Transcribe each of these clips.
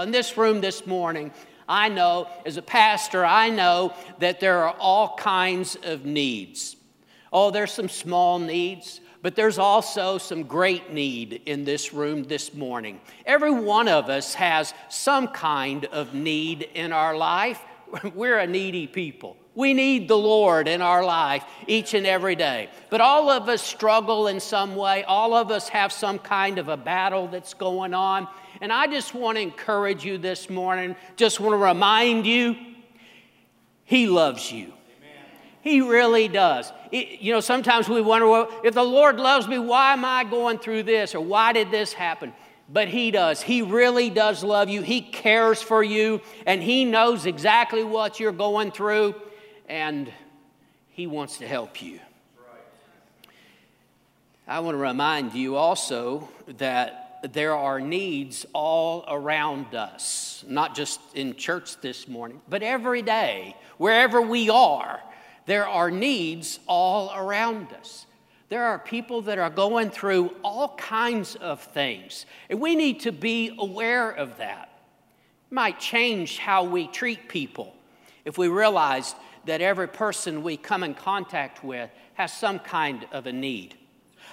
in this room this morning, I know, as a pastor, I know that there are all kinds of needs. Oh, there's some small needs, but there's also some great need in this room this morning. Every one of us has some kind of need in our life. We're a needy people. We need the Lord in our life each and every day. But all of us struggle in some way. All of us have some kind of a battle that's going on. And I just want to encourage you this morning, just want to remind you, He loves you. He really does. It, you know, sometimes we wonder, well, if the Lord loves me, why am I going through this? Or why did this happen? But He does. He really does love you. He cares for you, and He knows exactly what you're going through, and He wants to help you. I want to remind you also that there are needs all around us, not just in church this morning, but every day, wherever we are, there are needs all around us. There are people that are going through all kinds of things, and we need to be aware of that. It might change how we treat people if we realized that every person we come in contact with has some kind of a need.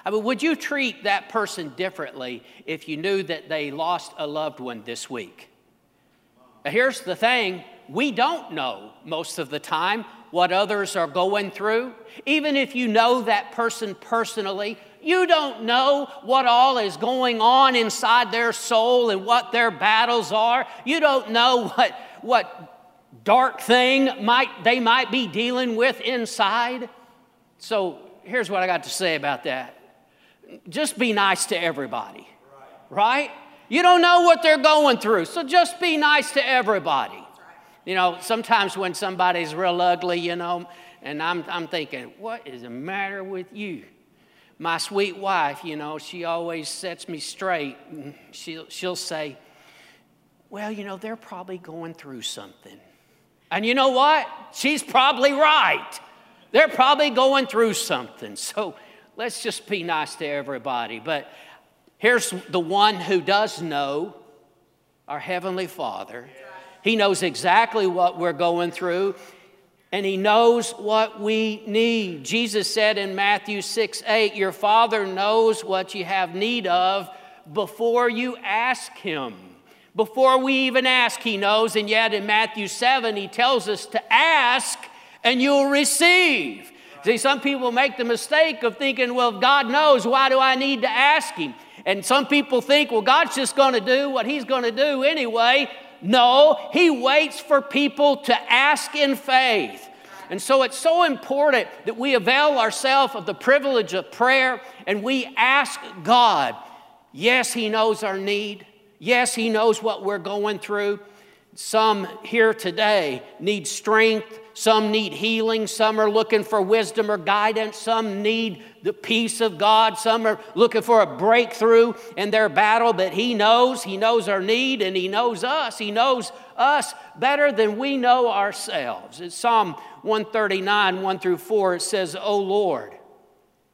I mean, would you treat that person differently if you knew that they lost a loved one this week? Now, here's the thing we don't know most of the time what others are going through. Even if you know that person personally, you don't know what all is going on inside their soul and what their battles are. You don't know what, what dark thing might, they might be dealing with inside. So here's what I got to say about that just be nice to everybody, right? You don't know what they're going through, so just be nice to everybody. You know, sometimes when somebody's real ugly, you know, and I'm, I'm thinking, what is the matter with you? My sweet wife, you know, she always sets me straight. She'll, she'll say, well, you know, they're probably going through something. And you know what? She's probably right. They're probably going through something. So let's just be nice to everybody. But here's the one who does know our Heavenly Father. He knows exactly what we're going through, and He knows what we need. Jesus said in Matthew 6 8, Your Father knows what you have need of before you ask Him. Before we even ask, He knows. And yet in Matthew 7, He tells us to ask and you'll receive. See, some people make the mistake of thinking, well, God knows, why do I need to ask Him? And some people think, well, God's just going to do what He's going to do anyway. No, He waits for people to ask in faith. And so it's so important that we avail ourselves of the privilege of prayer and we ask God. Yes, He knows our need. Yes, He knows what we're going through. Some here today need strength some need healing. Some are looking for wisdom or guidance. Some need the peace of God. Some are looking for a breakthrough in their battle. But He knows. He knows our need and He knows us. He knows us better than we know ourselves. In Psalm 139, 1 through 4, it says, O Lord,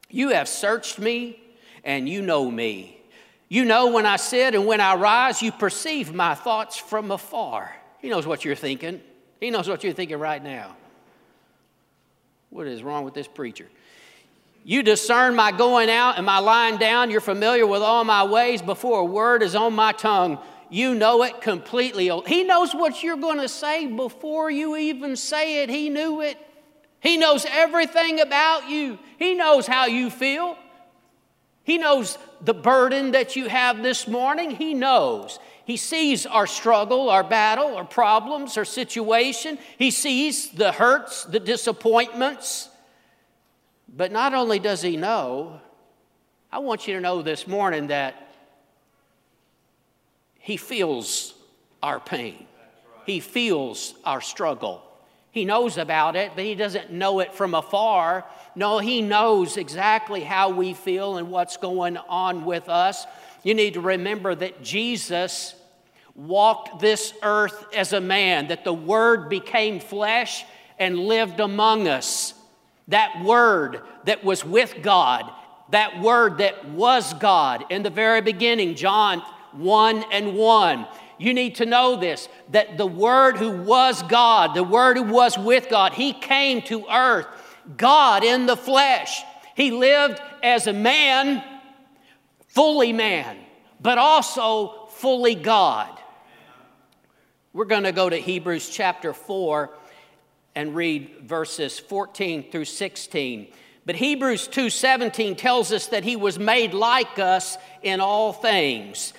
you have searched me and you know me. You know when I sit and when I rise, you perceive my thoughts from afar. He knows what you're thinking. He knows what you're thinking right now. What is wrong with this preacher? You discern my going out and my lying down. You're familiar with all my ways. Before a word is on my tongue, you know it completely. He knows what you're going to say before you even say it. He knew it. He knows everything about you. He knows how you feel. He knows the burden that you have this morning. He knows. He sees our struggle, our battle, our problems, our situation. He sees the hurts, the disappointments. But not only does He know, I want you to know this morning that He feels our pain, He feels our struggle. He knows about it, but He doesn't know it from afar. No, He knows exactly how we feel and what's going on with us. You need to remember that Jesus walked this earth as a man, that the Word became flesh and lived among us. That Word that was with God, that Word that was God in the very beginning, John 1 and 1. You need to know this that the Word who was God, the Word who was with God, He came to earth, God in the flesh. He lived as a man, fully man, but also fully God. We're going to go to Hebrews chapter 4 and read verses 14 through 16. But Hebrews 2:17 tells us that he was made like us in all things.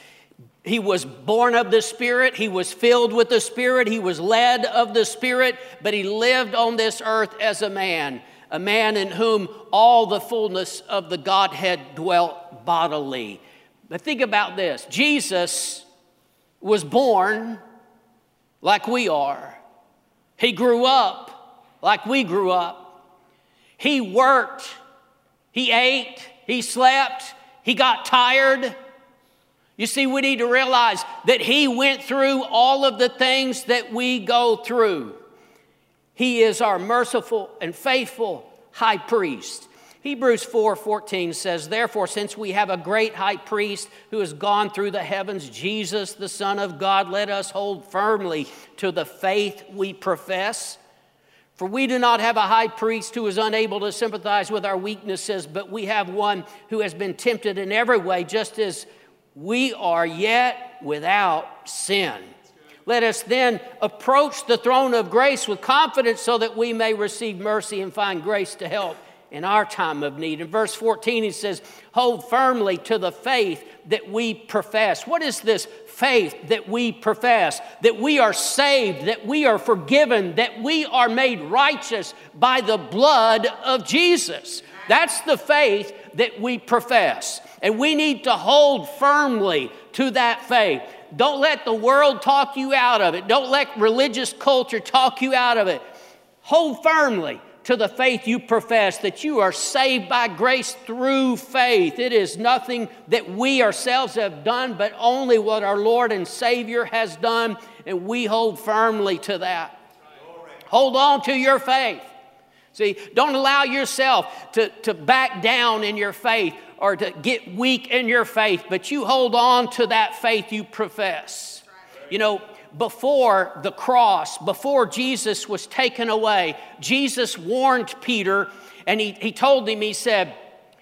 He was born of the Spirit, he was filled with the Spirit, he was led of the Spirit, but he lived on this earth as a man, a man in whom all the fullness of the Godhead dwelt bodily. But think about this Jesus was born like we are. He grew up like we grew up. He worked, he ate, he slept, he got tired. You see, we need to realize that he went through all of the things that we go through. He is our merciful and faithful high priest. Hebrews 4:14 says, "Therefore since we have a great high priest who has gone through the heavens, Jesus the Son of God, let us hold firmly to the faith we profess." For we do not have a high priest who is unable to sympathize with our weaknesses, but we have one who has been tempted in every way, just as we are yet without sin. Let us then approach the throne of grace with confidence so that we may receive mercy and find grace to help in our time of need. In verse 14, he says, Hold firmly to the faith that we profess. What is this faith that we profess? That we are saved, that we are forgiven, that we are made righteous by the blood of Jesus. That's the faith that we profess. And we need to hold firmly to that faith. Don't let the world talk you out of it. Don't let religious culture talk you out of it. Hold firmly to the faith you profess, that you are saved by grace through faith. It is nothing that we ourselves have done, but only what our Lord and Savior has done, and we hold firmly to that. Hold on to your faith. See, don't allow yourself to, to back down in your faith or to get weak in your faith, but you hold on to that faith you profess. You know, before the cross, before Jesus was taken away, Jesus warned Peter and he, he told him, he said,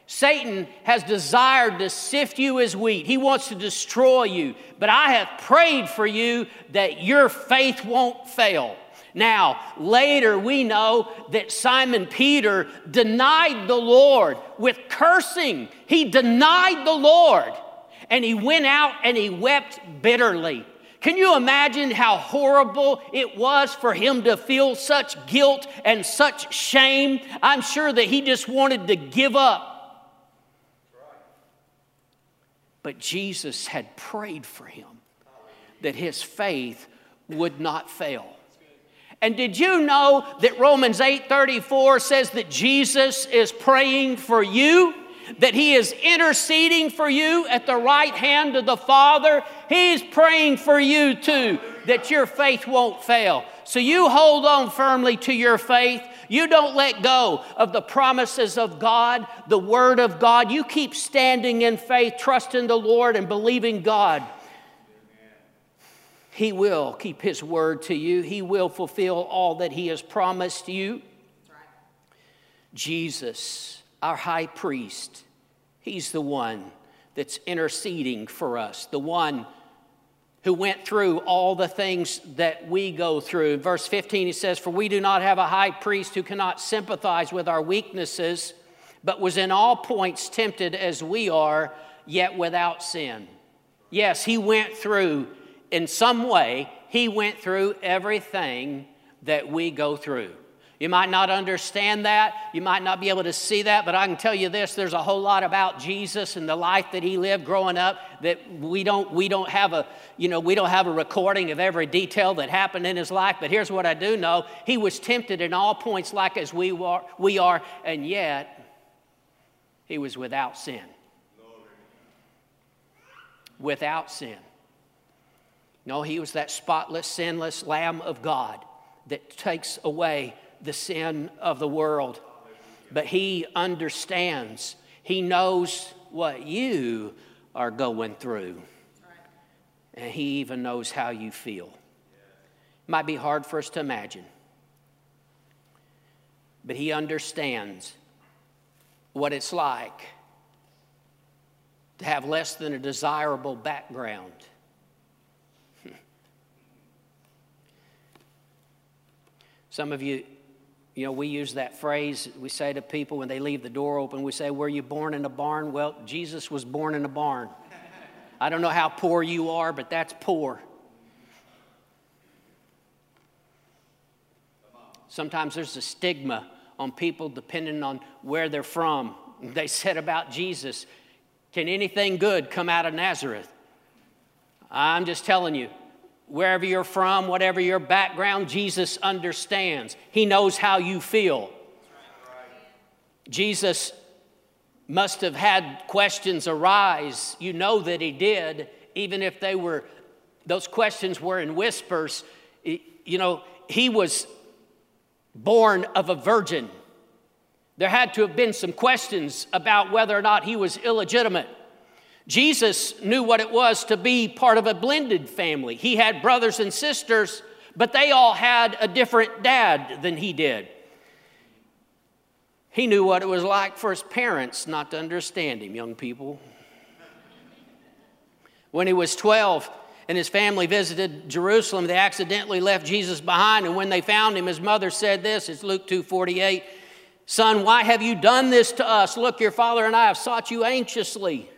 Satan has desired to sift you as wheat. He wants to destroy you. But I have prayed for you that your faith won't fail. Now, later we know that Simon Peter denied the Lord with cursing. He denied the Lord and he went out and he wept bitterly. Can you imagine how horrible it was for him to feel such guilt and such shame? I'm sure that he just wanted to give up. But Jesus had prayed for him that his faith would not fail. And did you know that Romans 8:34 says that Jesus is praying for you? That He is interceding for you at the right hand of the Father. He's praying for you too, that your faith won't fail. So you hold on firmly to your faith. You don't let go of the promises of God, the Word of God. You keep standing in faith, trusting the Lord, and believing God. He will keep His word to you, He will fulfill all that He has promised you. Jesus our high priest. He's the one that's interceding for us, the one who went through all the things that we go through. In verse 15, he says, For we do not have a high priest who cannot sympathize with our weaknesses, but was in all points tempted as we are, yet without sin. Yes, he went through, in some way, he went through everything that we go through. You might not understand that. You might not be able to see that, but I can tell you this there's a whole lot about Jesus and the life that he lived growing up that we don't, we don't have a, you know, we don't have a recording of every detail that happened in his life. But here's what I do know. He was tempted in all points like as we are, we are and yet he was without sin. Without sin. No, he was that spotless, sinless Lamb of God that takes away the sin of the world. But He understands, He knows what you are going through. and He even knows how you feel. It might be hard for us to imagine, but He understands what it's like to have less than a desirable background. Some of you, you know, we use that phrase, we say to people when they leave the door open, we say, Were you born in a barn? Well, Jesus was born in a barn. I don't know how poor you are, but that's poor. Sometimes there's a stigma on people depending on where they're from. They said about Jesus, Can anything good come out of Nazareth? I'm just telling you, wherever you're from, whatever your background, Jesus understands. He knows how you feel. Jesus must have had questions arise. You know that he did, even if they were, those questions were in whispers. You know, he was born of a virgin. There had to have been some questions about whether or not he was illegitimate. Jesus knew what it was to be part of a blended family. He had brothers and sisters, but they all had a different dad than he did. He knew what it was like for his parents not to understand him, young people. When he was 12 and his family visited Jerusalem, they accidentally left Jesus behind. And when they found him, his mother said this it's Luke 2 48. Son, why have you done this to us? Look, your father and I have sought you anxiously.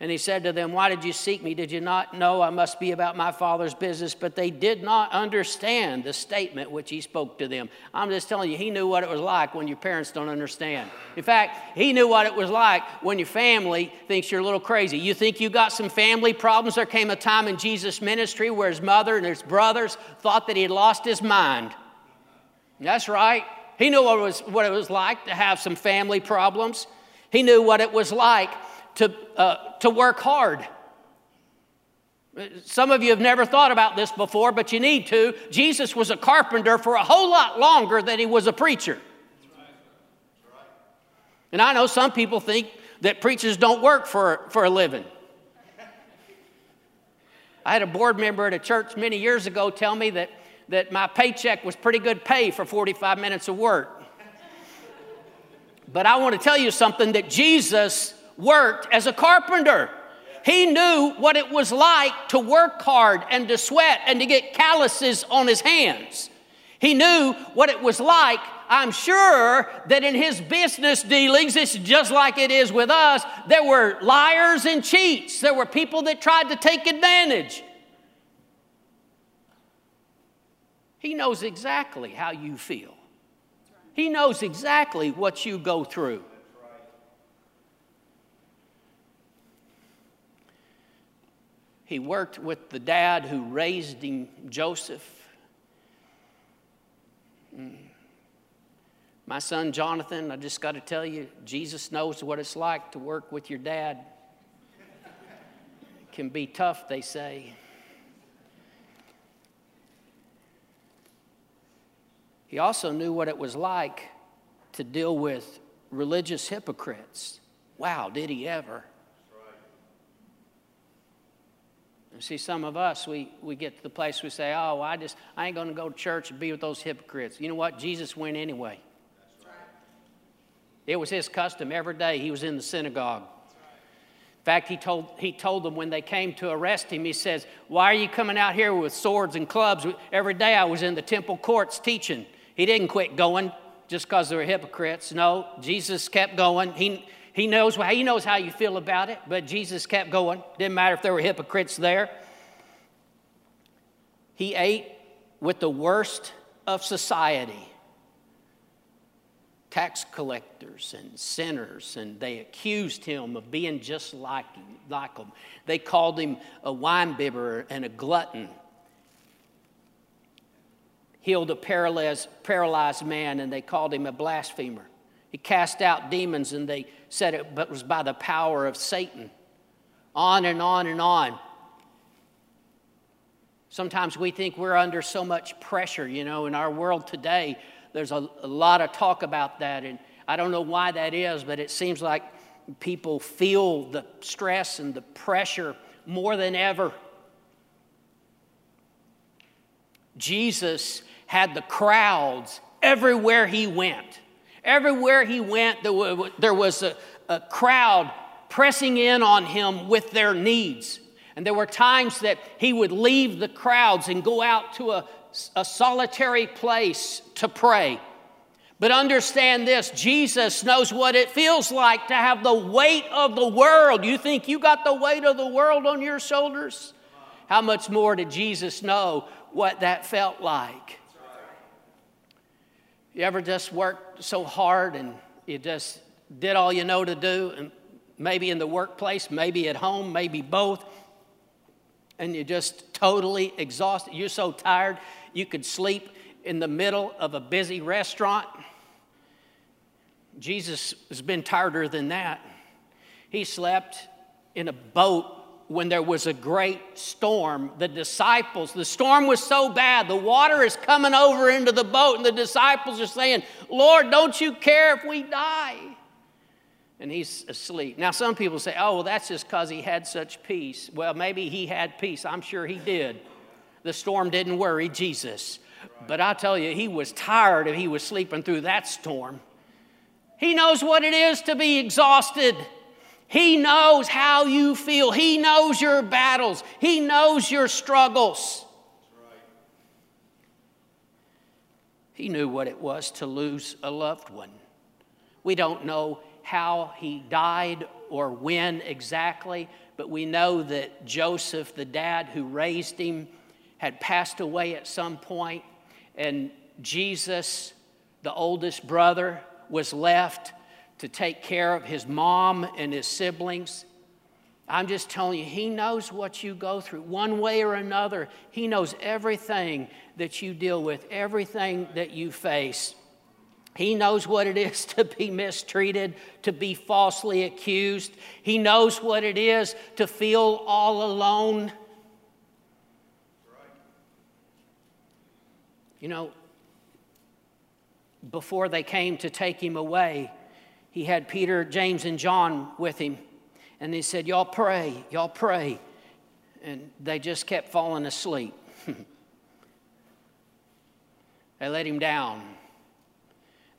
And he said to them, Why did you seek me? Did you not know I must be about my father's business? But they did not understand the statement which he spoke to them. I'm just telling you, he knew what it was like when your parents don't understand. In fact, he knew what it was like when your family thinks you're a little crazy. You think you got some family problems? There came a time in Jesus' ministry where his mother and his brothers thought that he had lost his mind. That's right. He knew what it was, what it was like to have some family problems. He knew what it was like to, uh, to work hard. Some of you have never thought about this before, but you need to. Jesus was a carpenter for a whole lot longer than he was a preacher. And I know some people think that preachers don't work for, for a living. I had a board member at a church many years ago tell me that, that my paycheck was pretty good pay for 45 minutes of work. But I want to tell you something that Jesus worked as a carpenter. He knew what it was like to work hard and to sweat and to get calluses on his hands. He knew what it was like. I'm sure that in his business dealings, it's just like it is with us. There were liars and cheats, there were people that tried to take advantage. He knows exactly how you feel, he knows exactly what you go through. He worked with the dad who raised him, Joseph. Mm. My son Jonathan, I just got to tell you, Jesus knows what it's like to work with your dad. It can be tough, they say. He also knew what it was like to deal with religious hypocrites. Wow, did he ever? See, some of us, we, we get to the place we say, oh, well, I just, I ain't going to go to church and be with those hypocrites. You know what? Jesus went anyway. Right. It was his custom every day. He was in the synagogue. In fact, he told, he told them when they came to arrest him, he says, Why are you coming out here with swords and clubs? Every day I was in the temple courts teaching. He didn't quit going just because they were hypocrites. No, Jesus kept going. He, he knows, he knows how you feel about it, but Jesus kept going. Didn't matter if there were hypocrites there. He ate with the worst of society tax collectors and sinners, and they accused him of being just like, like them. They called him a winebibber and a glutton. Healed a paralyzed, paralyzed man, and they called him a blasphemer. He cast out demons, and they said it but was by the power of Satan. On and on and on. Sometimes we think we're under so much pressure, you know, in our world today. There's a, a, lot of talk about that, and I don't know why that is, but it seems like people feel the stress and the pressure more than ever. Jesus had the crowds everywhere he went. Everywhere he went, there was a, crowd pressing in on him with their needs. And there were times that he would leave the crowds and go out to a, a solitary place to pray. But understand this Jesus knows what it feels like to have the weight of the world. You think you got the weight of the world on your shoulders? How much more did Jesus know what that felt like? You ever just worked so hard and you just did all you know to do, and maybe in the workplace, maybe at home, maybe both, and you're just totally exhausted? You're so tired you could sleep in the middle of a busy restaurant. Jesus has been tireder than that. He slept in a boat when there was a great storm. The disciples, the storm was so bad, the water is coming over into the boat, and the disciples are saying, Lord, don't you care if we die? And he's asleep. Now, some people say, oh, well, that's just because he had such peace. Well, maybe he had peace. I'm sure he did. The storm didn't worry Jesus. But I tell you, he was tired if he was sleeping through that storm. He knows what it is to be exhausted. He knows how you feel. He knows your battles. He knows your struggles. He knew what it was to lose a loved one. We don't know how he died or when exactly, but we know that Joseph, the dad who raised him, had passed away at some point, and Jesus, the oldest brother, was left to take care of his mom and his siblings. I'm just telling you, he knows what you go through. One way or another, he knows everything that you deal with, everything that you face. He knows what it is to be mistreated, to be falsely accused. He knows what it is to feel all alone. You know, before they came to take him away, he had Peter, James, and John with him. And he said, Y'all pray, y'all pray. And they just kept falling asleep. they let him down.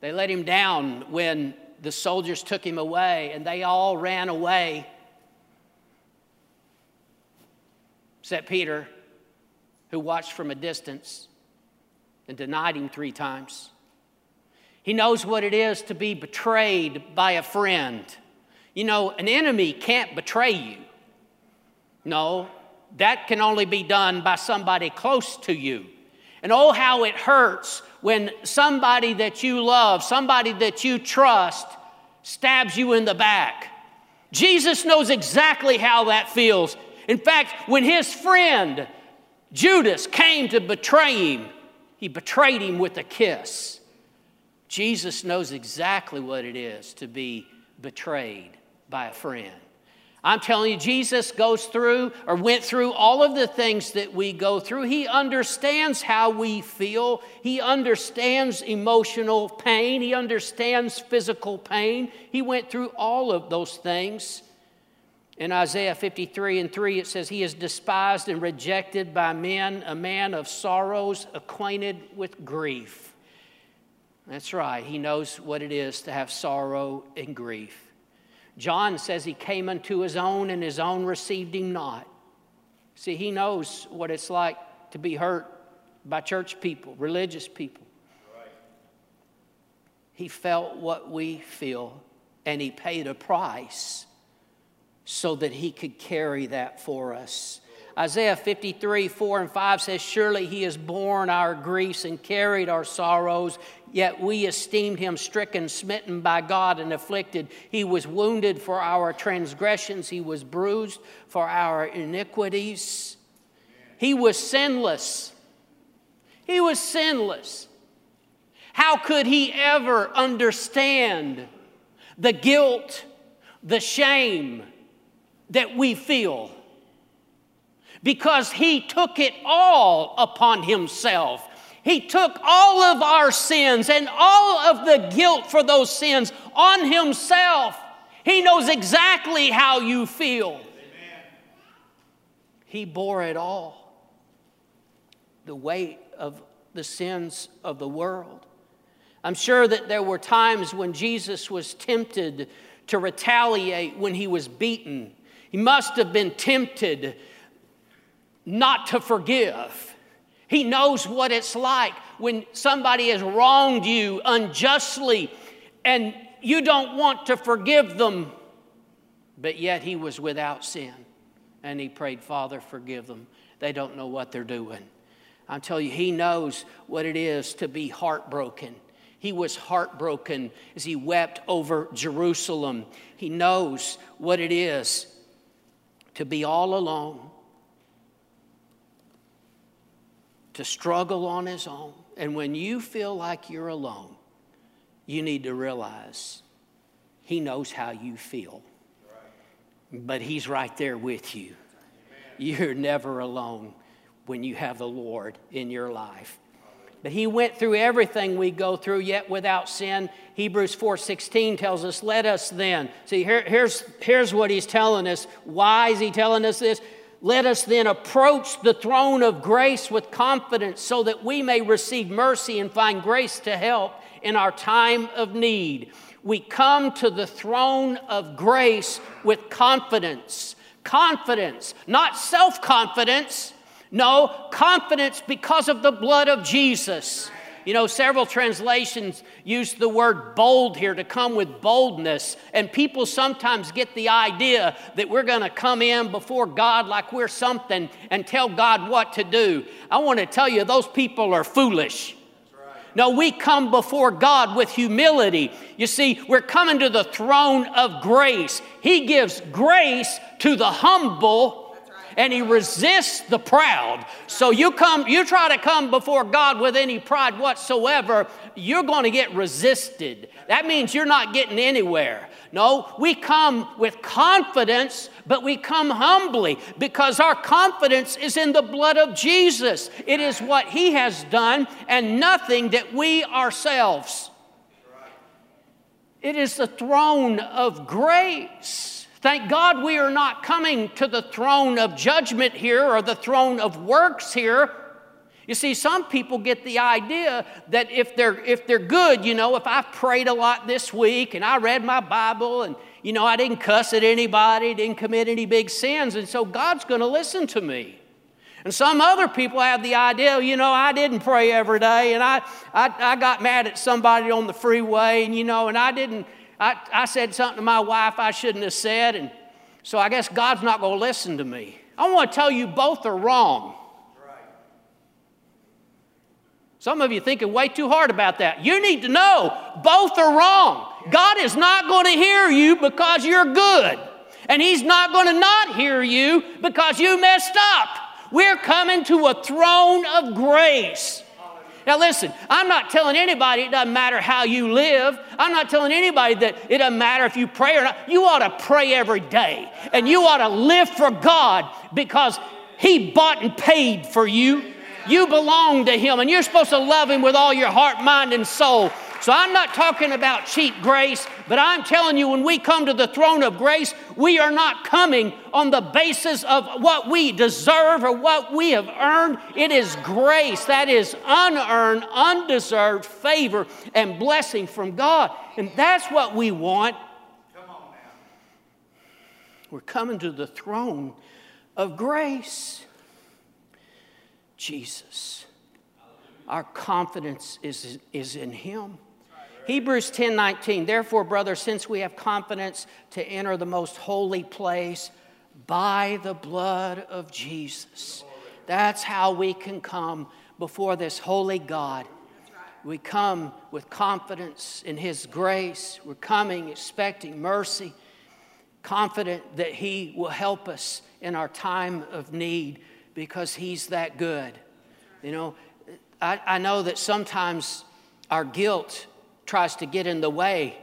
They let him down when the soldiers took him away, and they all ran away. Except Peter, who watched from a distance and denied him three times. He knows what it is to be betrayed by a friend. You know, an enemy can't betray you. No, that can only be done by somebody close to you. And oh, how it hurts when somebody that you love, somebody that you trust, stabs you in the back. Jesus knows exactly how that feels. In fact, when his friend Judas came to betray him, he betrayed him with a kiss. Jesus knows exactly what it is to be betrayed by a friend. I'm telling you, Jesus goes through or went through all of the things that we go through. He understands how we feel, He understands emotional pain, He understands physical pain. He went through all of those things. In Isaiah 53 and 3, it says, He is despised and rejected by men, a man of sorrows, acquainted with grief. That's right, He knows what it is to have sorrow and grief. John says He came unto His own, and His own received Him not. See, He knows what it's like to be hurt by church people, religious people. He felt what we feel, and He paid a price so that he could carry that for us. Isaiah 53, 4 and 5 says, Surely he has borne our griefs and carried our sorrows, yet we esteemed him stricken, smitten by God, and afflicted. He was wounded for our transgressions, he was bruised for our iniquities. He was sinless. He was sinless. How could he ever understand the guilt, the shame, that we feel because he took it all upon himself. He took all of our sins and all of the guilt for those sins on himself. He knows exactly how you feel. Amen. He bore it all. the weight of the sins of the world. I'm sure that there were times when Jesus was tempted to retaliate when he was beaten. He must have been tempted not to forgive. He knows what it's like when somebody has wronged you unjustly and you don't want to forgive them, but yet he was without sin. And he prayed, Father, forgive them. They don't know what they're doing. I tell you, he knows what it is to be heartbroken. He was heartbroken as he wept over Jerusalem. He knows what it is to be all alone, to struggle on his own. And when you feel like you're alone, you need to realize he knows how you feel. But he's right there with you. You're never alone when you have the Lord in your life. But he went through everything we go through, yet without sin. Hebrews 4:16 tells us, "Let us then." See, here, here's, here's what he's telling us. Why is he telling us this? Let us then approach the throne of grace with confidence so that we may receive mercy and find grace to help in our time of need. We come to the throne of grace with confidence. Confidence, not self confidence no, confidence because of the blood of Jesus. You know, several translations use the word bold here to come with boldness. And people sometimes get the idea that we're going to come in before God like we're something and tell God what to do. I want to tell you, those people are foolish. No, we come before God with humility. You see, we're coming to the throne of grace. He gives grace to the humble and he resists the proud. So you come, you try to come before God with any pride whatsoever, you're going to get resisted. That means you're not getting anywhere. No, we come with confidence, but we come humbly because our confidence is in the blood of Jesus. It is what He has done and nothing that we ourselves. It is the throne of grace. Thank God we are not coming to the throne of judgment here or the throne of works here. You see, some people get the idea that if they're, if they're good, you know, if I prayed a lot this week and I read my Bible and, you know, I didn't cuss at anybody, didn't commit any big sins, and so God's going to listen to me. And some other people have the idea, you know, I didn't pray every day and I, I, I got mad at somebody on the freeway and, you know, and I didn't, I, I said something to my wife I shouldn't have said, and so I guess God's not going to listen to me. I want to tell you both are wrong. Some of you thinking way too hard about that. You need to know both are wrong. God is not going to hear you because you're good. And He's not going to not hear you because you messed up. We're coming to a throne of grace. Now, listen, I'm not telling anybody it doesn't matter how you live. I'm not telling anybody that it doesn't matter if you pray or not. You ought to pray every day, and you ought to live for God because He bought and paid for you. You belong to Him, and you're supposed to love Him with all your heart, mind, and soul. So I'm not talking about cheap grace, but I'm telling you, when we come to the throne of grace, we are not coming on the basis of what we deserve or what we have earned. It is grace, that is unearned, undeserved favor and blessing from God. And that's what we want. We're coming to the throne of grace. Jesus. Our confidence is, is in Him. Hebrews 10 19, therefore, brothers, since we have confidence to enter the most holy place by the blood of Jesus, that's how we can come before this holy God. We come with confidence in His grace. We're coming expecting mercy, confident that He will help us in our time of need because He's that good. You know, I, I know that sometimes our guilt tries to get in the way.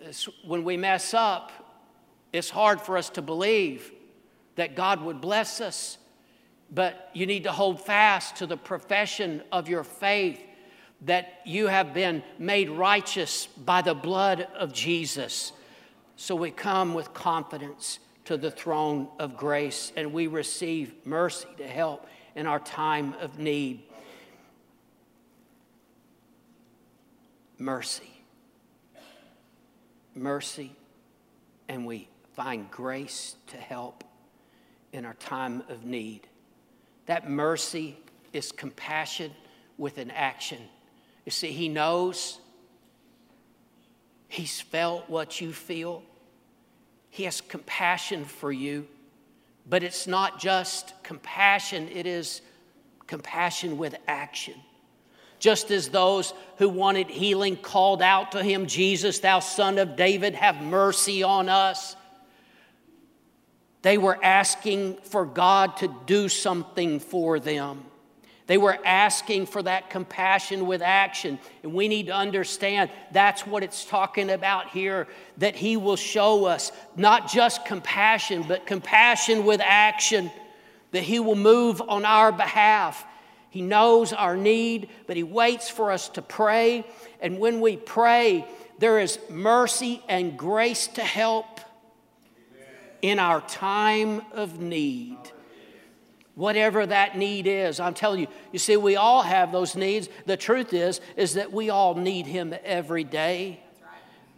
It's, when we mess up, it's hard for us to believe that God would bless us. But you need to hold fast to the profession of your faith that you have been made righteous by the blood of Jesus. So we come with confidence to the throne of grace and we receive mercy to help in our time of need. Mercy. Mercy, and we find grace to help in our time of need. That mercy is compassion with an action. You see, He knows, He's felt what you feel, He has compassion for you. But it's not just compassion, it is compassion with action. Just as those who wanted healing called out to him, Jesus, thou son of David, have mercy on us. They were asking for God to do something for them. They were asking for that compassion with action. And we need to understand that's what it's talking about here that He will show us not just compassion, but compassion with action, that He will move on our behalf. He knows our need, but He waits for us to pray. And when we pray, there is mercy and grace to help in our time of need. Whatever that need is i'm telling you you see we all have those needs. The truth is is that we all need him every day.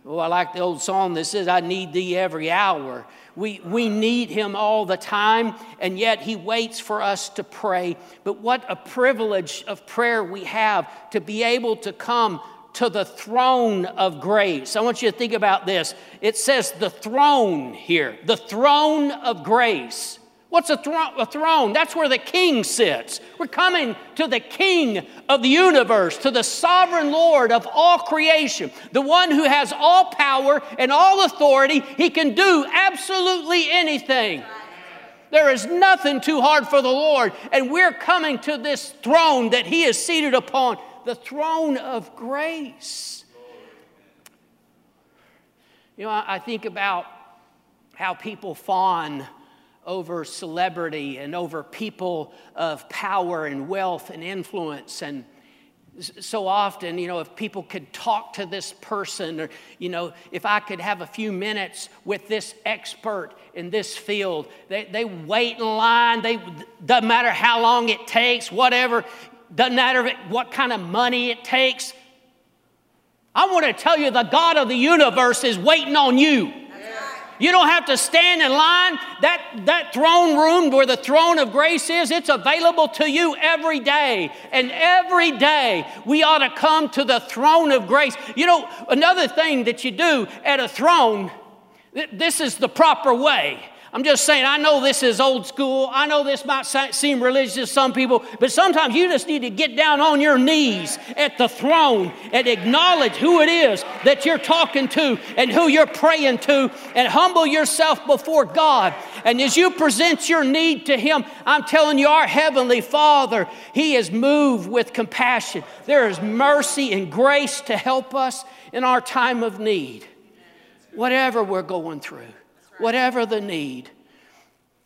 Oh i like the old song that says i need thee every hour we, we need him all the time and yet he waits for us to pray but what a privilege of prayer we have to be able to come to the throne of grace. I want you to think about this. It says the throne here, the throne of grace. What's a, a, throne? That's where the king sits. We're coming to the king of the universe, to the sovereign Lord of all creation, the one who has all power and all authority. He can do absolutely anything. There is nothing too hard for the Lord. And we're coming to this throne that he is seated upon, the throne of grace. You know, I think about how people fawn over celebrity and over people of power and wealth and influence and so often, you know, if people could talk to this person, or, you know, if I could have a few minutes with this expert in this field, they, they wait in line. They doesn't matter how long it takes, whatever, doesn't matter what kind of money it takes. I want to tell you the God of the universe is waiting on you. You don't have to stand in line. That, that throne room where the throne of grace is, it's available to you every day. And every day we ought to come to the throne of grace. You know, another thing that you do at a throne, this is the proper way. I'm just saying, I know this is old school. I know this might seem religious to some people, but sometimes you just need to get down on your knees at the throne and acknowledge who it is that you're talking to and who you're praying to and humble yourself before God. And as you present your need to Him, I'm telling you, our Heavenly Father, He is moved with compassion. There is mercy and grace to help us in our time of need, whatever we're going through whatever the need.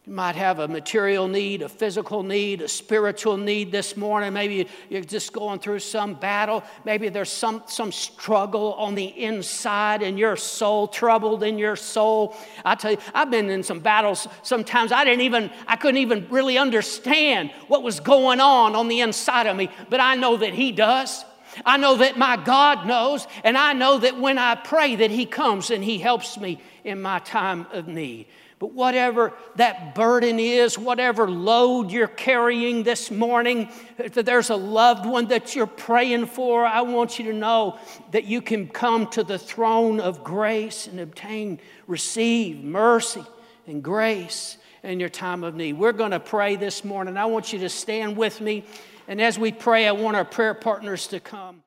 You might have a material need, a physical need, a spiritual need this morning. Maybe you're just going through some battle. Maybe there's some, some struggle on the inside in your soul, troubled in your soul. I tell you, I've been in some battles. Sometimes I didn't even, I couldn't even really understand what was going on on the inside of me, but I know that He does. I know that my God knows, and I know that when I pray that He comes and He helps me in my time of need. But whatever that burden is, whatever load you're carrying this morning, if there's a loved one that you're praying for, I want you to know that you can come to the throne of grace and obtain, receive mercy and grace in your time of need. We're going to pray this morning. I want you to stand with me. And as we pray, I want our prayer partners to come.